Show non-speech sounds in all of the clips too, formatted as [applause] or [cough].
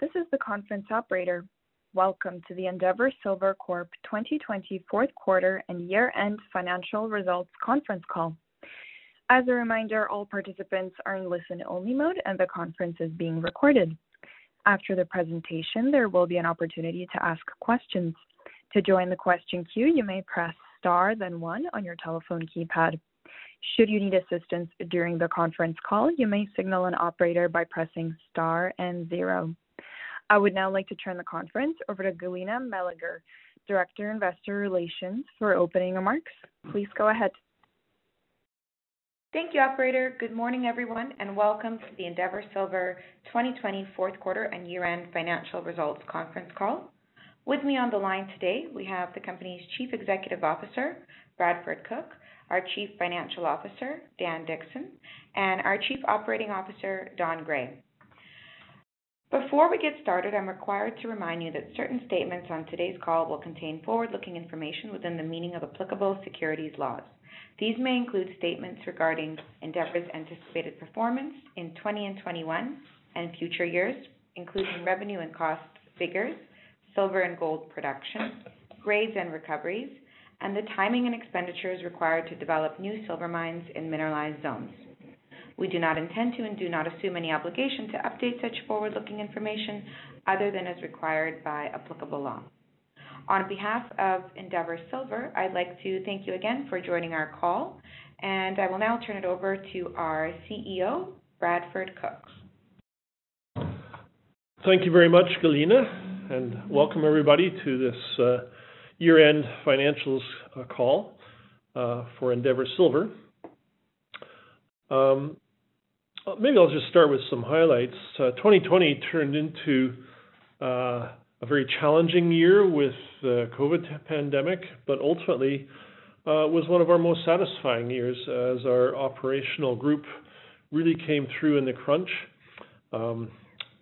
This is the conference operator. Welcome to the Endeavour Silver Corp 2020 fourth quarter and year-end financial results conference call. As a reminder, all participants are in listen-only mode, and the conference is being recorded. After the presentation, there will be an opportunity to ask questions. To join the question queue, you may press star then one on your telephone keypad. Should you need assistance during the conference call, you may signal an operator by pressing star and zero. I would now like to turn the conference over to Galina Meleger, Director, Investor Relations, for opening remarks. Please go ahead. Thank you, operator. Good morning, everyone, and welcome to the Endeavour Silver 2020 fourth quarter and year-end financial results conference call. With me on the line today, we have the company's Chief Executive Officer, Bradford Cooke, our Chief Financial Officer, Dan Dickson, and our Chief Operating Officer, Don Gray. Before we get started, I'm required to remind you that certain statements on today's call will contain forward-looking information within the meaning of applicable securities laws. These may include statements regarding Endeavour's anticipated performance in 2020 and 2021 and future years, including revenue and cost figures, silver and gold production, grades and recoveries, and the timing and expenditures required to develop new silver mines in mineralized zones. We do not intend to and do not assume any obligation to update such forward-looking information other than as required by applicable law. On behalf of Endeavour Silver, I'd like to thank you again for joining our call, and I will now turn it over to our CEO, Bradford Cooke. Thank you very much, Galina, and welcome everybody to this uh, year-end financials uh, call uh, for Endeavour Silver. Maybe I'll just start with some highlights. Uh, 2020 turned into uh, a very challenging year with the COVID pandemic, but ultimately uh, was one of our most satisfying years as our operational group really came through in the crunch. Um,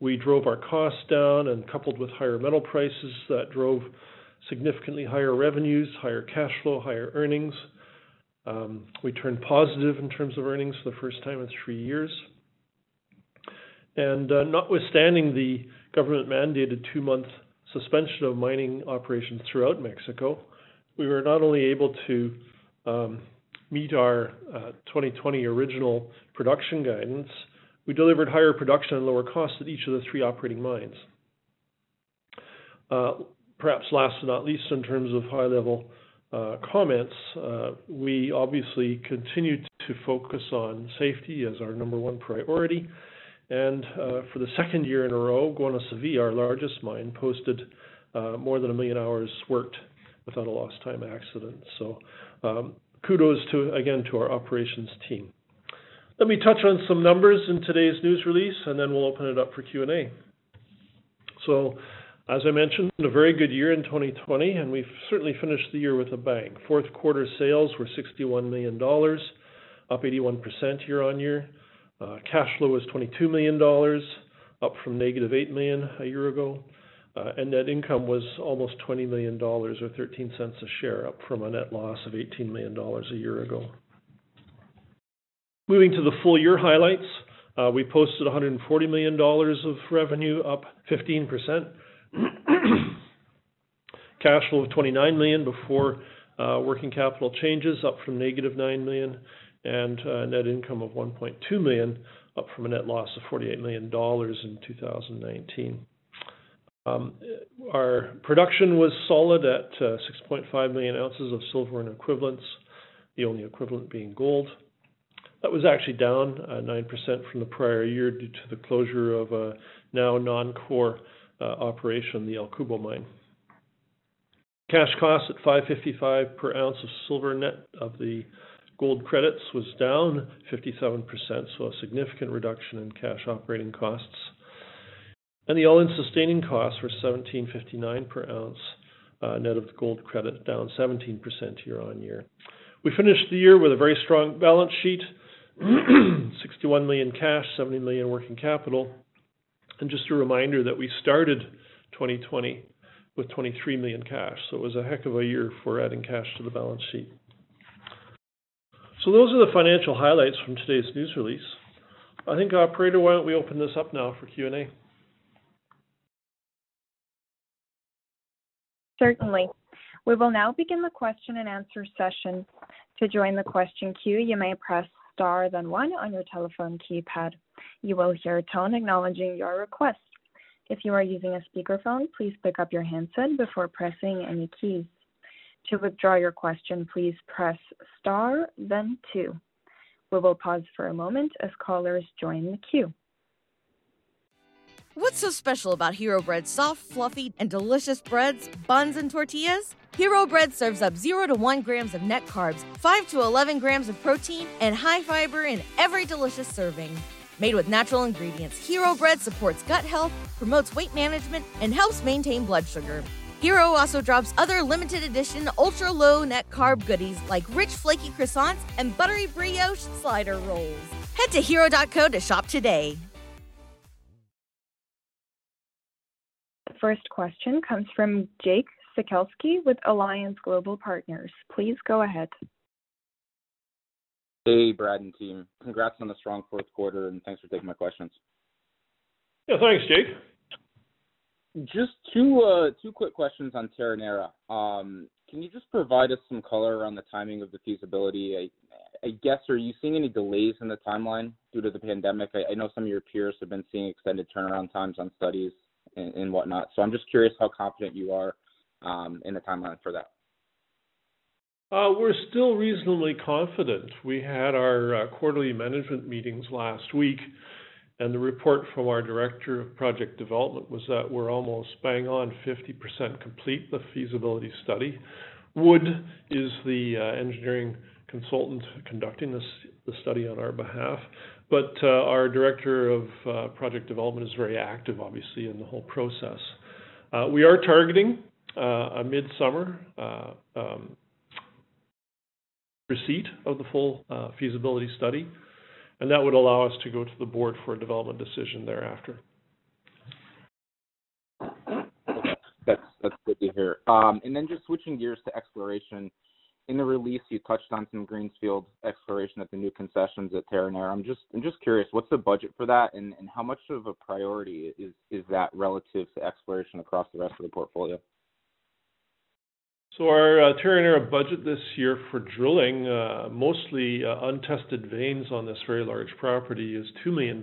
We drove our costs down and coupled with higher metal prices, that drove significantly higher revenues, higher cash flow, higher earnings. Um, we turned positive in terms of earnings for the first time in three years. And uh notwithstanding the government-mandated two-month suspension of mining operations throughout Mexico, we were not only able to um, meet our uh, 2020 original production guidance, we delivered higher production and lower costs at each of the three operating mines. Uh, perhaps last but not least, in terms of high-level Uh, comments, uh, we obviously continued to focus on safety as our number one priority. And uh for the second year in a row, Guanaceví, our largest mine, posted uh, more than a 1 million hours worked without a lost time accident. So um, kudos again to our operations team. Let me touch on some numbers in today's news release, and then we'll open it up for Q&A. As I mentioned, a very good year in 2020, and we've certainly finished the year with a bang. Fourth quarter sales were $61 million, up 81% year-on-year. Uh, cash flow was $22 million, up from negative -$8 million a year ago. Uh, and net income was almost $20 million or $0.13 a share, up from a net loss of $18 million a year ago. Moving to the full year highlights, uh, we posted $140 million of revenue, up 15%. [clears throat] Cash flow of 29 million before uh, working capital changes, up from -$9 million, and uh, net income of 1.2 million, up from a net loss of $48 million in 2019. Um, our production was solid at uh, 6.5 million ounces of silver and equivalents, the only equivalent being gold. That was actually down 9% from the prior year due to the closure of a now non-core Uh, operation, the El Cubo mine. Cash costs at $5.55 per ounce of silver net of the gold credits was down 57%, so a significant reduction in cash operating costs. and the all-in sustaining costs were 1,759 per ounce, uh, net of the gold credit, down 17% year-on-year. We finished the year with a very strong balance sheet, [clears throat] 61 million cash, 70 million working capital. And just a reminder that we started 2020 with 23 million cash, so it was a heck of a year for adding cash to the balance sheet. So those are the financial highlights from today's news release. I think, operator, why don't we open this up now for Q&A? Certainly. We will now begin the question and answer session. To join the question queue, you may press star then one on your telephone keypad. You will hear a tone acknowledging your request. If you are using a speakerphone, please pick up your handset before pressing any keys. To withdraw your question, please press star then two. We will pause for a moment as callers join the queue. What's so special about Hero Bread's soft, fluffy, and delicious breads, buns, and tortillas? Hero Bread serves up 0 to 1 grams of net carbs, 5 to 11 grams of protein, and high fiber in every delicious serving. Made with natural ingredients, Hero Bread supports gut health, promotes weight management, and helps maintain blood sugar. Hero also drops other limited edition ultra low net carb goodies like rich flaky croissants and buttery brioche slider rolls. Head to hero.co to shop today. The first question comes from Jake Sekelsky with Alliance Global Partners. Please go ahead. Hey, Brad and team. Congrats on the strong fourth quarter, and thanks for taking my questions. Yeah, thanks, Jake. Just two uh, two quick questions on Terronera. Um, can you just provide us some color around the timing of the feasibility? I guess, are you seeing any delays in the timeline due to the pandemic? I know some of your peers have been seeing extended turnaround times on studies and whatnot. So I'm just curious how confident you are um, in the timeline for that. Uh, we're still reasonably confident. We had our uh, quarterly management meetings last week, and the report from our director of project development was that we're almost bang on 50% complete the feasibility study. Wood is the uh, engineering consultant conducting the study on our behalf. But our director of project development is very active, obviously, in the whole process. We are targeting a midsummer um, receipt of the full feasibility study, and that would allow us to go to the board for a development decision thereafter. That's good to hear. Um, and then just switching gears to exploration. In the release, you touched on some greenfield exploration at the new concessions at Terronera. I'm just I'm just curious, what's the budget for that, and how much of a priority is is that relative to exploration across the rest of the portfolio? So our uh, Terronera budget this year for drilling, uh, mostly uh, untested veins on this very large property, is $2 million.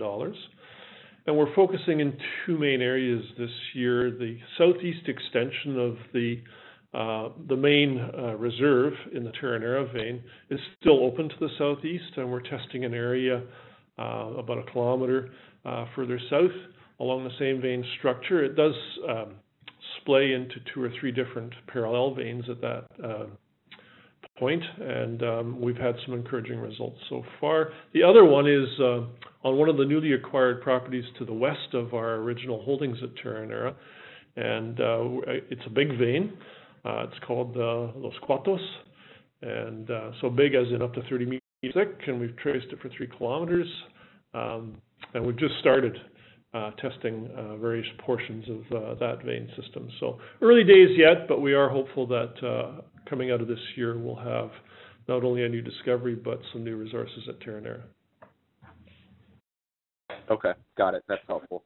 And we're focusing in two main areas this year. The southeast extension of the main reserve in the Terronera vein is still open to the southeast, and we're testing an area about a kilometer further south along the same vein structure. It does um, splay into two or three different parallel veins at that um, point, and um, we've had some encouraging results so far. The other one is uh, on one of the newly acquired properties to the west of our original holdings at Terronera, and uh, it's a big vein. Uh, it's called Los Cuatos, and so big as in up to 30 meters thick, and we've traced it for 3 kilometers. Um, and we've just started Uh, testing uh, various portions of uh, that vein system. So early days yet, but we are hopeful that coming out of this year, we'll have not only a new discovery, but some new resources at Terronera. Okay. Got it. That's helpful.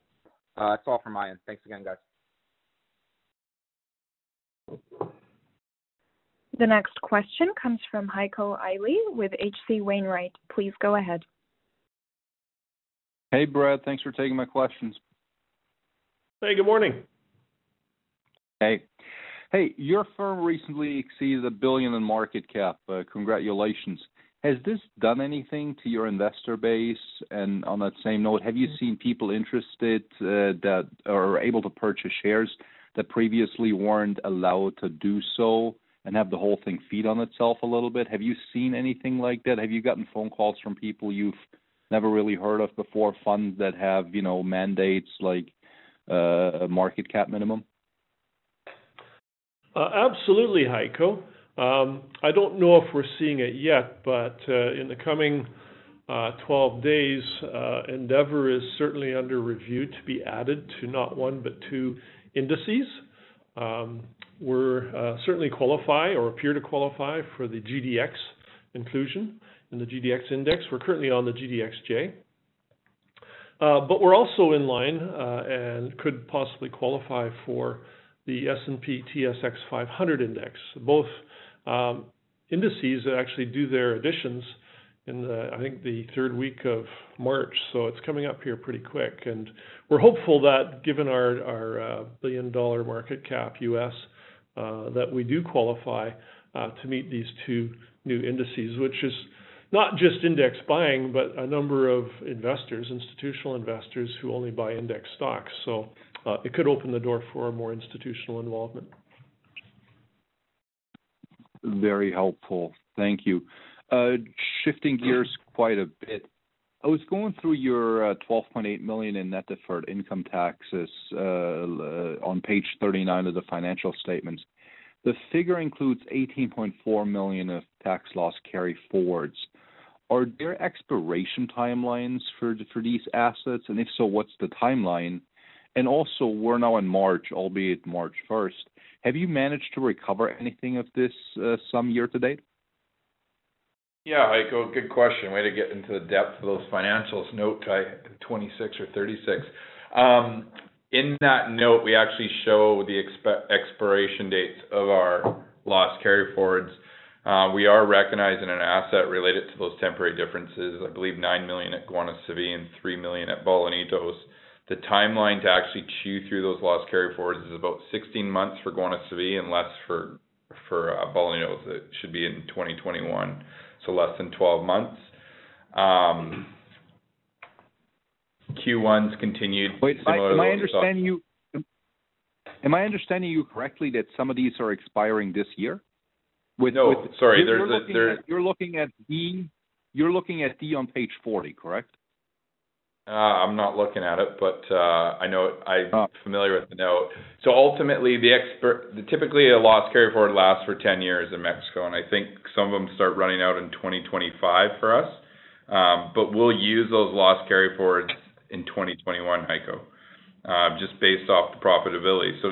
That's all from my end. Thanks again, guys. The next question comes from Heiko Ihle with H.C. Wainwright. Please go ahead. Hey, Brad. Thanks for taking my questions. Hey, good morning. Hey. Hey, your firm recently exceeded a 1 billion in market cap. Uh, congratulations. Has this done anything to your investor base? And on that same note, have you mm-hmm. seen people interested uh, that are able to purchase shares that previously weren't allowed to do so and have the whole thing feed on itself a little bit? Have you seen anything like that? Have you gotten phone calls from people you've never really heard of before, funds that have, you know, mandates like uh, market cap minimum? Uh, absolutely, Heiko. Um, I don't know if we're seeing it yet, but uh, in the coming 12 days, Endeavour is certainly under review to be added to not one, but two indices. Um, we're certainly qualify or appear to qualify for the GDX inclusion in the GDX index. We're currently on the GDXJ. Uh, but we're also in line uh, and could possibly qualify for the S&P/TSX 500 index. Both um, indices actually do their additions in the, I think, the third week of March, so it's coming up here pretty quick. And we're hopeful that given our uh, billion-dollar market cap U.S., that we do qualify to meet these two new indices, which is not just index buying, but a number of investors, institutional investors who only buy index stocks. So uh, it could open the door for more institutional involvement. Very helpful. Thank you. Uh, shifting gears quite a bit. I was going through your uh, 12.8 million in net deferred income taxes on page 39 of the financial statements. The figure includes 18.4 million of tax loss carryforwards. Are there expiration timelines for these assets? And if so, what's the timeline? And also, we're now in March, albeit March 1st. Have you managed to recover anything of this uh, sum year to date? Yeah, Heiko, good question. Way to get into the depth of those financials. Note 26 or 36. Um, In that note, we actually show the expiration dates of our loss carryforwards. Uh, we are recognizing an asset related to those temporary differences, I believe 9 million at Guanaceví and 3 million at Bolañitos. The timeline to actually chew through those loss carryforwards is about 16 months for Guanaceví and less for for uh, Bolañitos. It should be in 2021, so less than 12 months. Um, Q1's continued similar to what we saw. Wait, am I understanding you correctly that some of these are expiring this year? No, sorry. You're looking at D You're looking at D on page 40, correct? I'm not looking at it, but I know I'm familiar with the note. So ultimately, the expert typically, a loss carryforward lasts for 10 years in Mexico, and I think some of them start running out in 2025 for us. Um, but we'll use those loss carryforwards in 2021, Heiko, uh, just based off the profitability. So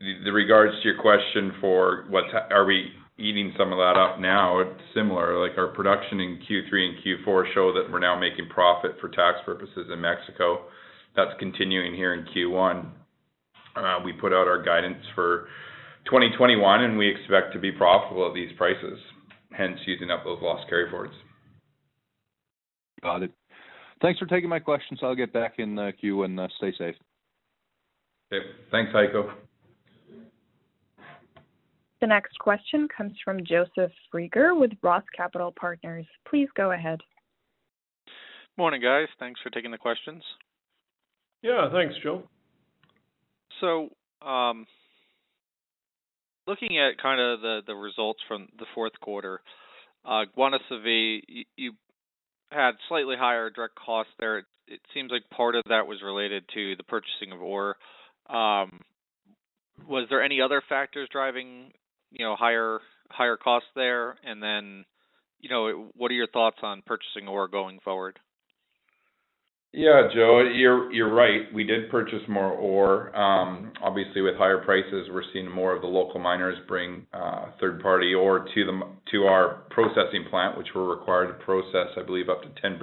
the regards to your question for are we eating some of that up now, it's similar. Like our production in Q3 and Q4 show that we're now making profit for tax purposes in Mexico. That's continuing here in Q1. Uh, we put out our guidance for 2021, and we expect to be profitable at these prices, hence using up those loss carryforwards. Got it. Thanks for taking my questions. I'll get back in the queue and stay safe. Okay. Thanks, Heiko. The next question comes from Joseph Reagor with Roth Capital Partners. Please go ahead. Morning, guys. Thanks for taking the questions. Yeah. Thanks, Joe. So, um, looking at kind of the the results from the fourth quarter, Guanaceví, you had slightly higher direct costs there. It seems like part of that was related to the purchasing of ore. Um, Was there any other factors driving you know, higher higher costs there? And then, you know, what are your thoughts on purchasing ore going forward? Yeah, Joe, you're you're right. We did purchase more ore. Um, obviously, with higher prices, we're seeing more of the local miners bring uh, third-party ore to the to our processing plant, which we're required to process, I believe, up to 10%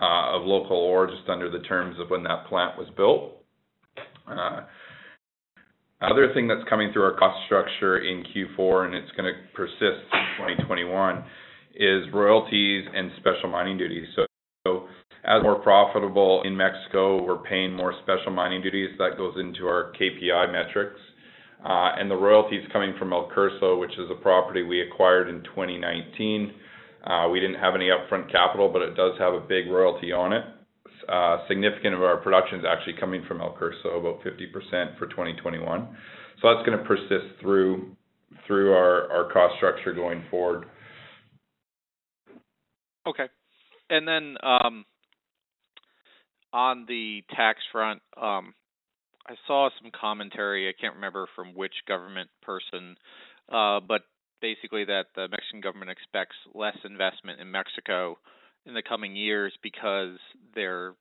uh, of local ore, just under the terms of when that plant was built. Uh, Other thing that's coming through our cost structure in Q4, and it's going to persist in 2021, is royalties and special mining duties. As we're profitable in Mexico, we're paying more special mining duties. That goes into our KPI metrics. Uh and the royalties coming from El Curso, which is a property we acquired in 2019. Uh, we didn't have any upfront capital, but it does have a big royalty on it. Uh, significant of our production is actually coming from El Curso, about 50% for 2021. So That's going to persist through our cost structure going forward. Okay. Um, On the tax front, I saw some commentary. I can't remember from which government person, uh, but basically that the Mexican government expects less investment in Mexico in the coming years because their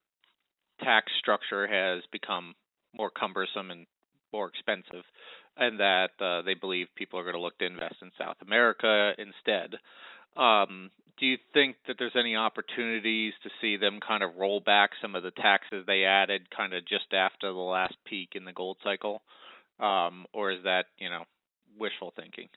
tax structure has become more cumbersome and more expensive, and that uh, they believe people are going to look to invest in South America instead. Um, do you think that there's any opportunities to see them kind of roll back some of the taxes they added kind of just after the last peak in the gold cycle? Um, or is that, you know, wishful thinking?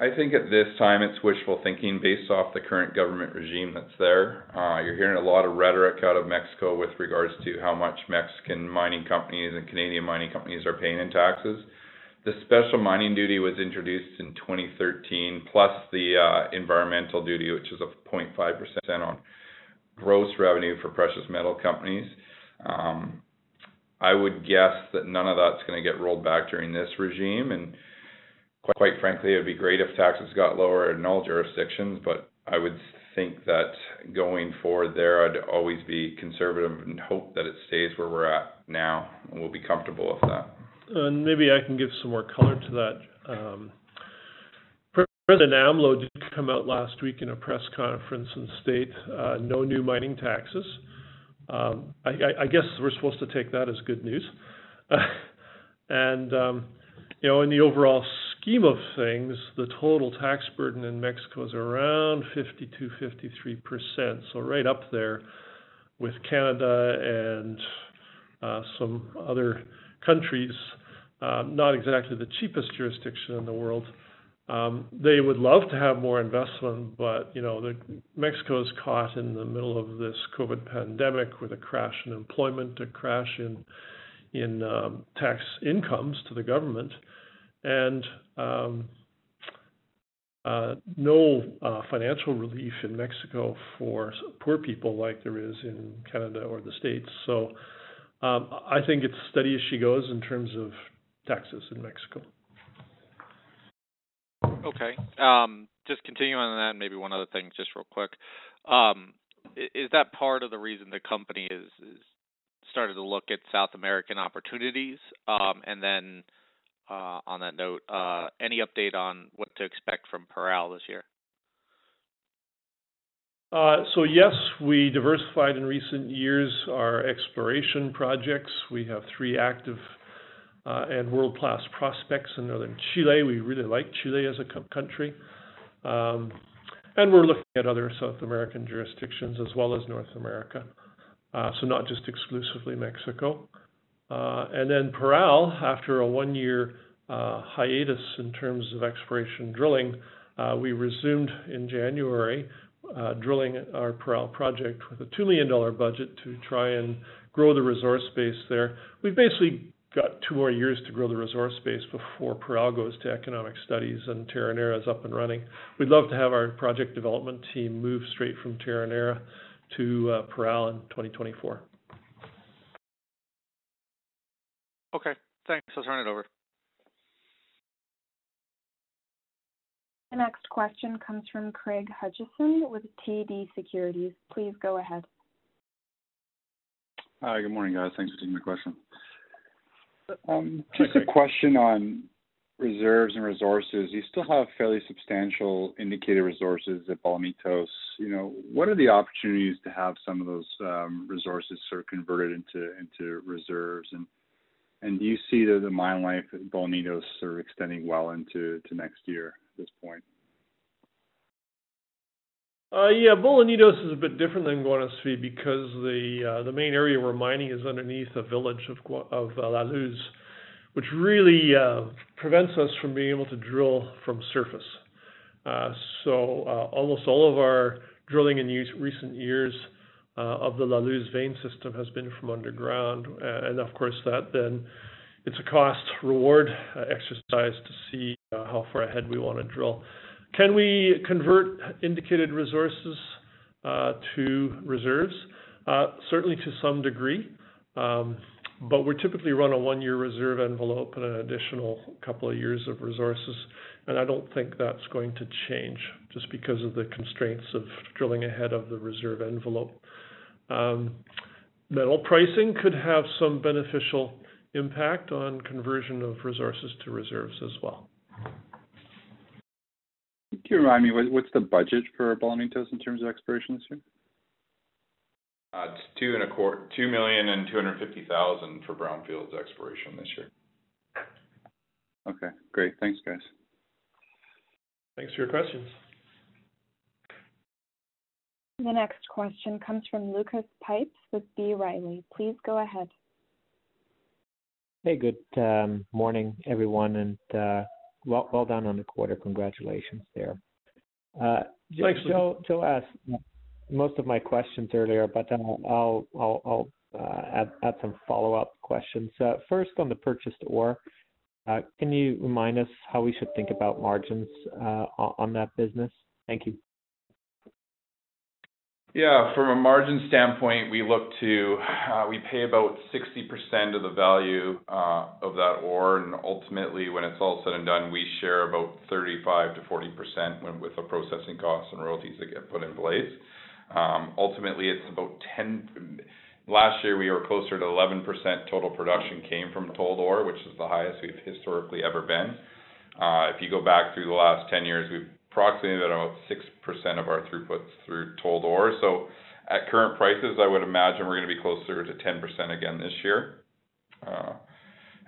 I think at this time it's wishful thinking based off the current government regime that's there. Uh, you're hearing a lot of rhetoric out of Mexico with regards to how much Mexican mining companies and Canadian mining companies are paying in taxes. The special mining duty was introduced in 2013, plus the uh, environmental duty, which is a 0.5% on gross revenue for precious metal companies. Um, I would guess that none of that's going to get rolled back during this regime, and quite frankly, it would be great if taxes got lower in all jurisdictions, but I would think that going forward there, I'd always be conservative and hope that it stays where we're at now, and we'll be comfortable with that. And maybe I can give some more color to that. Um, President AMLO did come out last week in a press conference and state uh, no new mining taxes. Um, I, I, guess we're supposed to take that as good news. [laughs] and um, you know, in the overall scheme of things, the total tax burden in Mexico is around 52, 53 percent, so right up there with Canada and uh, some other countries. Uh, not exactly the cheapest jurisdiction in the world. Um, they would love to have more investment, but you know, the, Mexico is caught in the middle of this COVID pandemic with a crash in employment, a crash in in um, tax incomes to the government, and um, uh, no uh, financial relief in Mexico for poor people like there is in Canada or the States. So um, I think it's steady as she goes in terms of taxes in Mexico. Okay. Um, just continuing on that, maybe one other thing, just real quick. Um, is that part of the reason the company is, is started to look at South American opportunities? Um, and then uh, on that note, uh, any update on what to expect from Parral this year? Uh, so yes, we diversified in recent years our exploration projects. We have three active and world-class prospects in northern Chile. We really like Chile as a country. Um, and we're looking at other South American jurisdictions as well as North America. So not just exclusively Mexico. Uh, and then Parral, after a one-year uh, hiatus in terms of exploration drilling, uh, we resumed in January Uh, drilling our Parral project with a $2 million budget to try and grow the resource base there. We've basically got two more years to grow the resource base before Parral goes to economic studies and Terronera is up and running. We'd love to have our project development team move straight from Terronera to uh, Parral in 2024. Okay, thanks. I'll turn it over. The next question comes from Craig Hutchison with TD Securities. Please go ahead. Hi, good morning, guys. Thanks for taking my question. Um, just a question on reserves and resources. You still have fairly substantial indicated resources at Bolañitos. You know, what are the opportunities to have some of those um, resources sort of converted into into reserves? And and do you see the, the mine life at Bolañitos sort of extending well into to next year at this point? Uh, yeah, Bolañitos is a bit different than Guanaceví because the uh, the main area we're mining is underneath a village of of uh, La Luz, which really uh, prevents us from being able to drill from surface. Uh, so uh, almost all of our drilling in use, recent years uh, of the La Luz vein system has been from underground. And of course, that then it's a cost reward uh, exercise to see how far ahead we want to drill. Can we convert indicated resources to reserves? Certainly to some degree. Um, but we're typically run a one-year reserve envelope and an additional couple of years of resources, and I don't think that's going to change just because of the constraints of drilling ahead of the reserve envelope. Um, metal pricing could have some beneficial impact on conversion of resources to reserves as well. Can you remind me, what's the budget for Bolañitos in terms of exploration this year? Uh, it's two and a quarter, two million and two hundred fifty thousand for brownfields exploration this year. Okay, great. Thanks, guys. Thanks for your questions. The next question comes from Lucas Pipes with B. Riley. Please go ahead. Hey, good um, morning, everyone, and uh, well done on the quarter. Congratulations there. Uh, Thanks. Joe Joe asked most of my questions earlier, but uh, I'll I'll, I'll uh, add some follow-up questions. First, on the purchased ore, can you remind us how we should think about margins on that business? Thank you. Yeah. From a margin standpoint, we look to, uh, we pay about 60% of the value uh, of that ore, and ultimately, when it's all said and done, we share about 35%-40% with the processing costs and royalties that get put in place. Um, ultimately, it's about 10. Last year, we were closer to 11% total production came from tolled ore, which is the highest we've historically ever been. Uh, if you go back through the last 10 years, we've approximated about 6% of our throughputs through tolled ore. So at current prices, I would imagine we're gonna be closer to 10% again this year. Uh,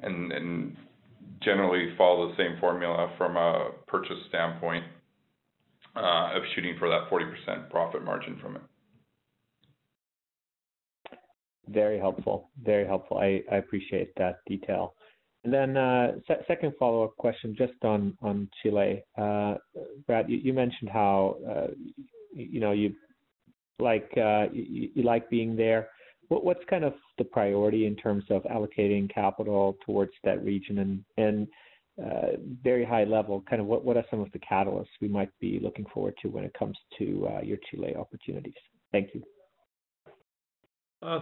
and and generally follow the same formula from a purchase standpoint uh, of shooting for that 40% profit margin from it. Very helpful. Very helpful. I, I appreciate that detail. Then, uh, second follow-up question, just on Chile. Uh, Brad, you mentioned how, uh, you know, you like being there. What's kind of the priority in terms of allocating capital towards that region? And, very high level, kind of what are some of the catalysts we might be looking forward to when it comes to your Chile opportunities? Thank you.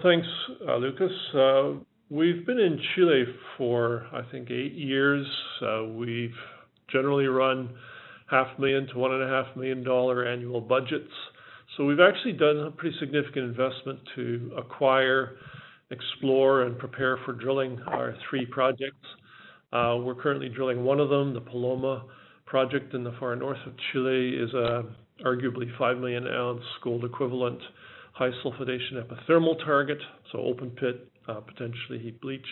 Thanks, Lucas. We've been in Chile for, I think, eight years. Uh, we've generally run $500,000-$1.5 million annual budgets. So we've actually done a pretty significant investment to acquire, explore, and prepare for drilling our three projects. Uh, we're currently drilling one of them. The Paloma project in the far north of Chile is a arguably 5 million ounce gold equivalent, high sulfidation epithermal target, so open pit, potentially heap leach.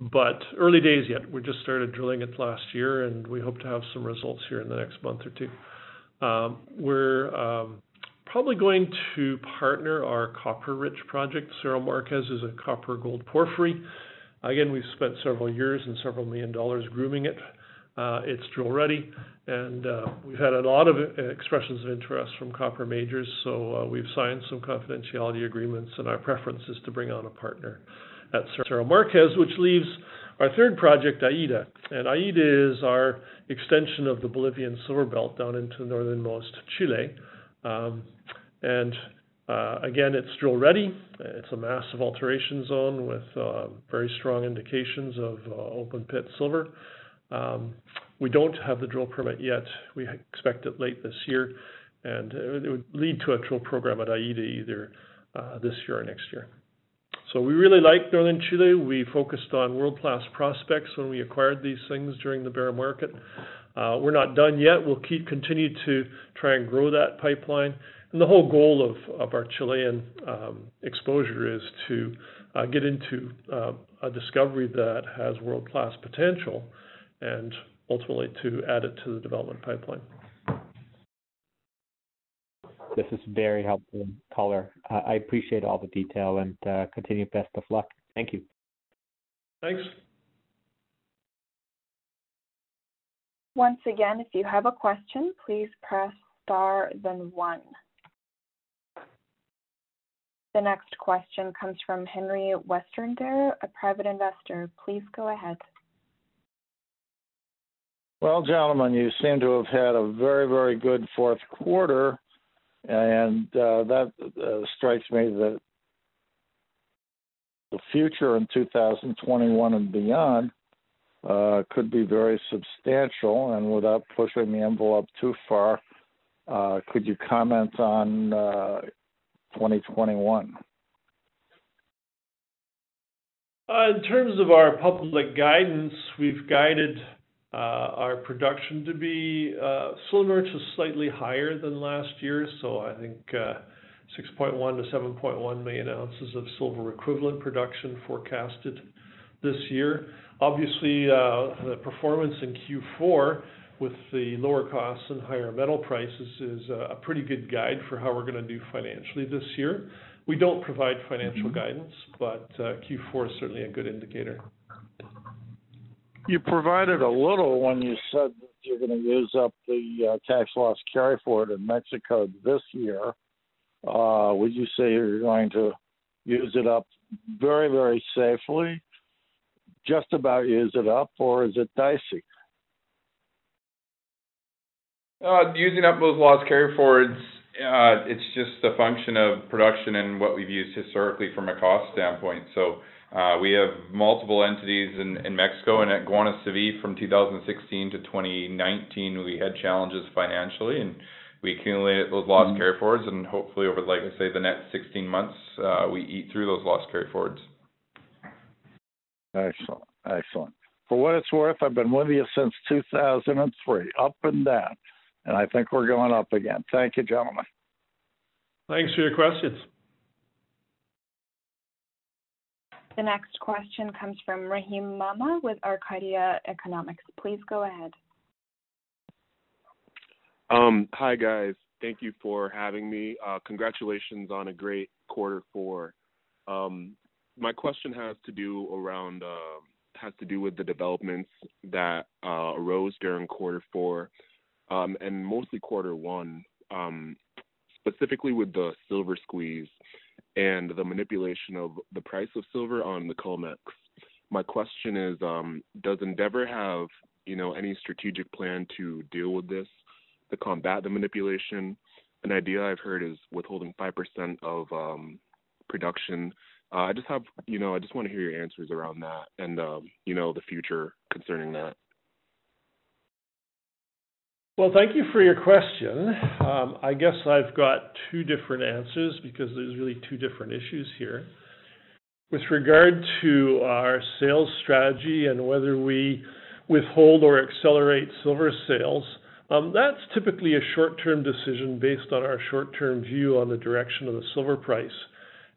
But early days yet. We just started drilling it last year, and we hope to have some results here in the next month or two. Um, We're um, probably going to partner our copper-rich project. Cerro Marquez is a copper-gold porphyry. Again, we've spent several years and several million dollars grooming it. Uh, it's drill ready, and uh, we've had a lot of uh, expressions of interest from copper majors, so we've signed some confidentiality agreements, and our preference is to bring on a partner at Cerro Marquez, which leaves our third project, Aida. And AIDA is our extension of the Bolivian Silver Belt down into northernmost Chile. Um, and again, it's drill ready. It's a massive alteration zone with very strong indications of open pit silver. Um, we don't have the drill permit yet. We expect it late this year, and it would lead to a drill program at Aida either uh, this year or next year. So we really like northern Chile. We focused on world-class prospects when we acquired these things during the bear market. Uh, we're not done yet. We'll continue to try and grow that pipeline. And the whole goal of our Chilean um, exposure is to uh, get into a discovery that has world-class potential and ultimately to add it to the development pipeline. This is very helpful color. I appreciate all the detail and uh, continued best of luck. Thank you. Thanks. Once again, if you have a question, please press star then one. The next question comes from Henry Westerndere, a private investor. Please go ahead. Well, gentlemen, you seem to have had a very, very good fourth quarter, and uh, that uh, strikes me that the future in 2021 and beyond uh, could be very substantial. And without pushing the envelope too far, could you comment on 2021? In terms of our public guidance, we've guided Uh, our production to be uh, similar to slightly higher than last year. So I think uh, 6.1-7.1 million ounces of silver equivalent production forecasted this year. Obviously, the performance in Q4 with the lower costs and higher metal prices is a pretty good guide for how we're gonna do financially this year. We don't provide financial mm-hmm. guidance, but Q4 is certainly a good indicator. You provided a little when you said that you're gonna use up the uh, tax loss carryforward in Mexico this year. Uh, would you say you're going to use it up very, very safely, just about use it up, or is it dicey? Uh, using up those loss carryforwards, it's just a function of production and what we've used historically from a cost standpoint. Uh, we have multiple entities in Mexico and at Guanaceví from 2016 to 2019, we had challenges financially, and we accumulated those loss mm-hmm. And Hopefully over, like I say, the next 16 months, uh, we eat through those loss Excellent, Excellent. For what it's worth, I've been with you since 2003, up and down, and I think we're going up again. Thank you, gentlemen. Thanks for your questions. The next question comes from Rahim Mama with Arcadia Economics. Please go ahead. Um, hi, guys. Thank you for having me. Uh, congratulations on a great quarter four. Um, my question um, has to do with the developments that uh, arose during quarter four, and mostly quarter one, specifically with the silver squeeze and the manipulation of the price of silver on the COMEX. My question is, um, does Endeavour have, you know, any strategic plan to deal with this, to combat the manipulation? An idea I've heard is withholding 5% of um, production. Uh, I just have, you know, I just wanna hear your answers around that and, um, you know, the future concerning that. Well, thank you for your question. Um, I guess I've got two different answers because there's really two different issues here. With regard to our sales strategy and whether we withhold or accelerate silver sales, um, that's typically a short-term decision based on our short-term view on the direction of the silver price.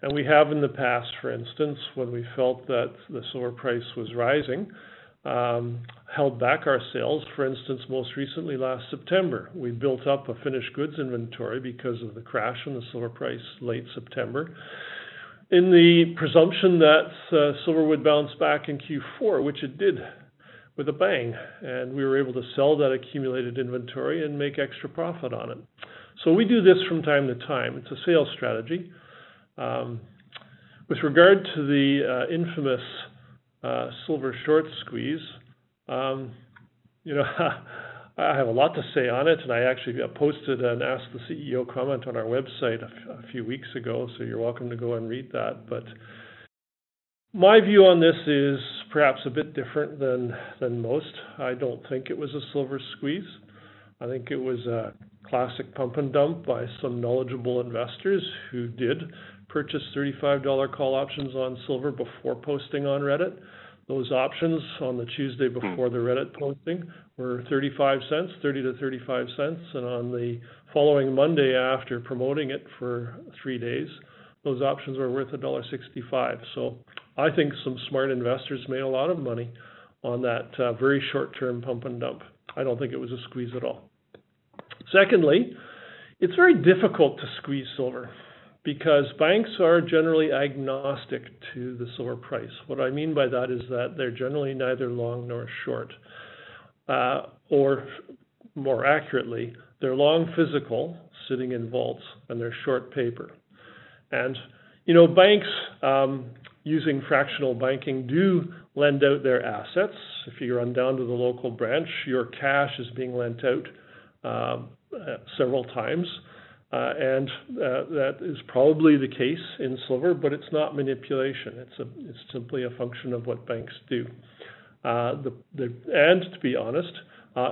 And we have in the past, for instance, when we felt that the silver price was rising, Um, held back our sales. For instance, most recently last September, we built up a finished goods inventory because of the crash in the silver price late September. In the presumption that uh, silver would bounce back in Q4, which it did with a bang, and we were able to sell that accumulated inventory and make extra profit on it. So we do this from time to time. It's a sales strategy. Um, with regard to the uh, infamous Uh, silver short squeeze, um, you know, [laughs] I have a lot to say on it, and I actually uh, posted an Ask the CEO comment on our website a few weeks ago, so you're welcome to go and read that. But my view on this is perhaps a bit different than than most. I don't think it was a silver squeeze. I think it was a classic pump and dump by some knowledgeable investors who did purchase $35 call options on silver before posting on Reddit. Those options on the Tuesday hmm. before the Reddit posting were $0.35, 30 to 35 cents. And on the following Monday after promoting it for three days, those options were worth $1.65. So I think some smart investors made a lot of money on that uh, very short-term pump and dump. I don't think it was a squeeze at all. Secondly, it's very difficult to squeeze silver because banks are generally agnostic to the silver price. What I mean by that is that they're generally neither long nor short. Uh, Or more accurately, they're long physical sitting in vaults, and they're short paper. And, you know, banks um, using fractional banking do lend out their assets. If you run down to the local branch, your cash is being lent out several times. And that is probably the case in silver, but it's not manipulation. It's a, it's simply a function of what banks do. The—the And to be honest,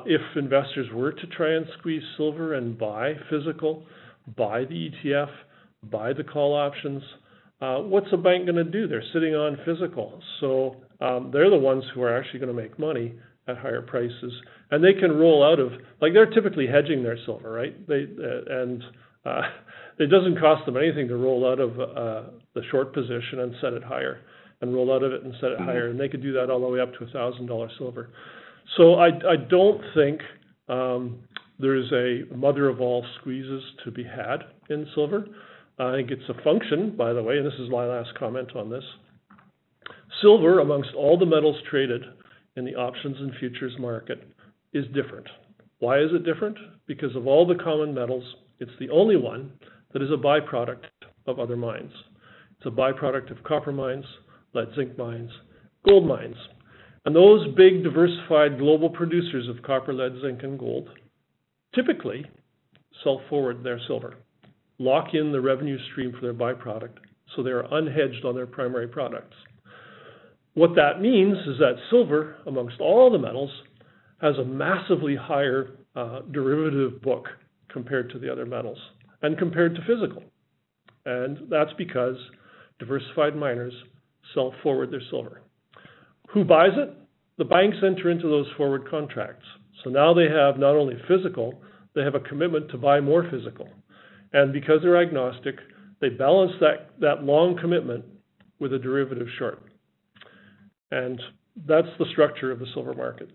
if investors were to try and squeeze silver and buy physical, buy the ETF, buy the call options, uh, what's a bank going to do? They're sitting on physical, so um, they're the ones who are actually going to make money at higher prices, and they can roll out of like they're typically hedging their silver, right? They uh, and uh, it doesn't cost them anything to roll out of uh, the short position and set it higher, and roll out of it and set it mm-hmm. higher, and they could do that all the way up to a thousand dollar silver. So I I don't think um, there's a mother of all squeezes to be had in silver. I think it's a function, by the way, and this is my last comment on this. Silver, amongst all the metals traded in the options and futures market, is different. Why is it different? Because of all the common metals, it's the only one that is a byproduct of other mines. It's a byproduct of copper mines, lead zinc mines, gold mines. And those big diversified global producers of copper, lead, zinc, and gold typically sell forward their silver, lock in the revenue stream for their byproduct, so they are unhedged on their primary products. What that means is that silver, amongst all the metals, has a massively higher uh, derivative book compared to the other metals and compared to physical. And that's because diversified miners sell forward their silver. Who buys it? The banks enter into those forward contracts. So now they have not only physical, they have a commitment to buy more physical. And because they're agnostic, they balance that, that long commitment with a derivative short. And that's the structure of the silver market.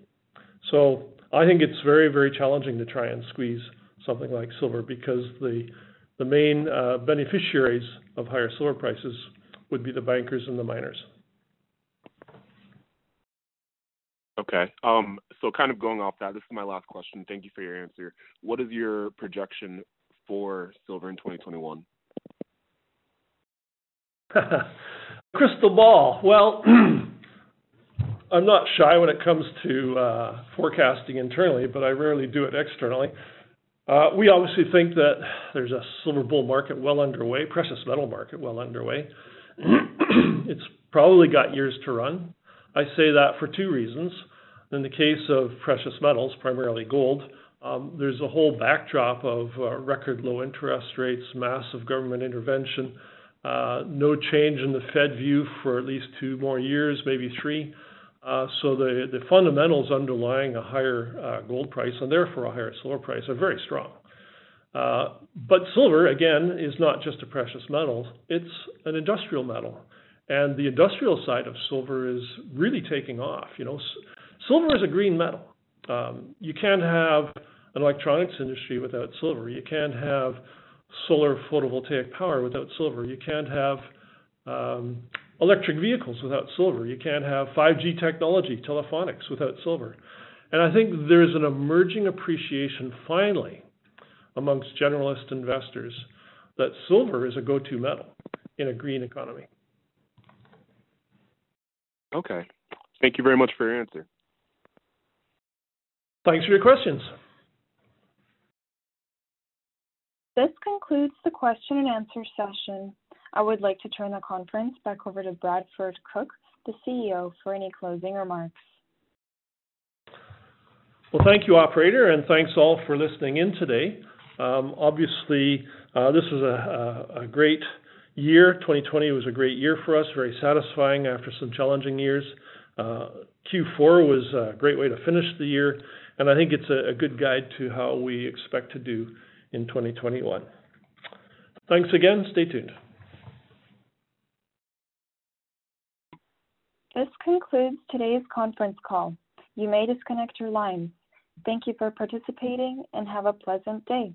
So I think it's very, very challenging to try and squeeze something like silver because the the main uh, beneficiaries of higher silver prices would be the bankers and the miners. Okay. Um, so kind of going off that, this is my last question. Thank you for your answer. What is your projection for silver in 2021? [laughs] Crystal ball. Well, [clears throat] I'm not shy when it comes to uh, forecasting internally, but I rarely do it externally. Uh, we obviously think that there's a silver bull market well underway, precious metal market well underway. [clears throat] it's probably got years to run. I say that for two reasons. In the case of precious metals, primarily gold, um, there's a whole backdrop of uh, record low interest rates, massive government intervention, uh, no change in the Fed view for at least two more years, maybe three. Uh, so the, fundamentals underlying a higher uh, gold price and therefore a higher silver price are very strong. Uh, but silver, again, is not just a precious metal, it's an industrial metal. And the industrial side of silver is really taking off. You know, silver is a green metal. Um, you can't have an electronics industry without silver. You can't have solar photovoltaic power without silver. You can't have um, electric vehicles without silver. You can't have 5G technology, telephonics without silver. And I think there's an emerging appreciation finally amongst generalist investors that silver is a go to metal in a green economy. Okay. Thank you very much for your answer. Thanks for your questions. This concludes the question and answer session. I would like to turn the conference back over to Bradford Cooke, the CEO, for any closing remarks. Well, thank you, operator, and thanks all for listening in today. Um, obviously, uh, this was a, great year. 2020 was a great year for us, very satisfying after some challenging years. Uh, Q4 was a great way to finish the year, and I think it's a good guide to how we expect to do in 2021. Thanks again. Stay tuned. This concludes today's conference call. You may disconnect your lines. Thank you for participating and have a pleasant day.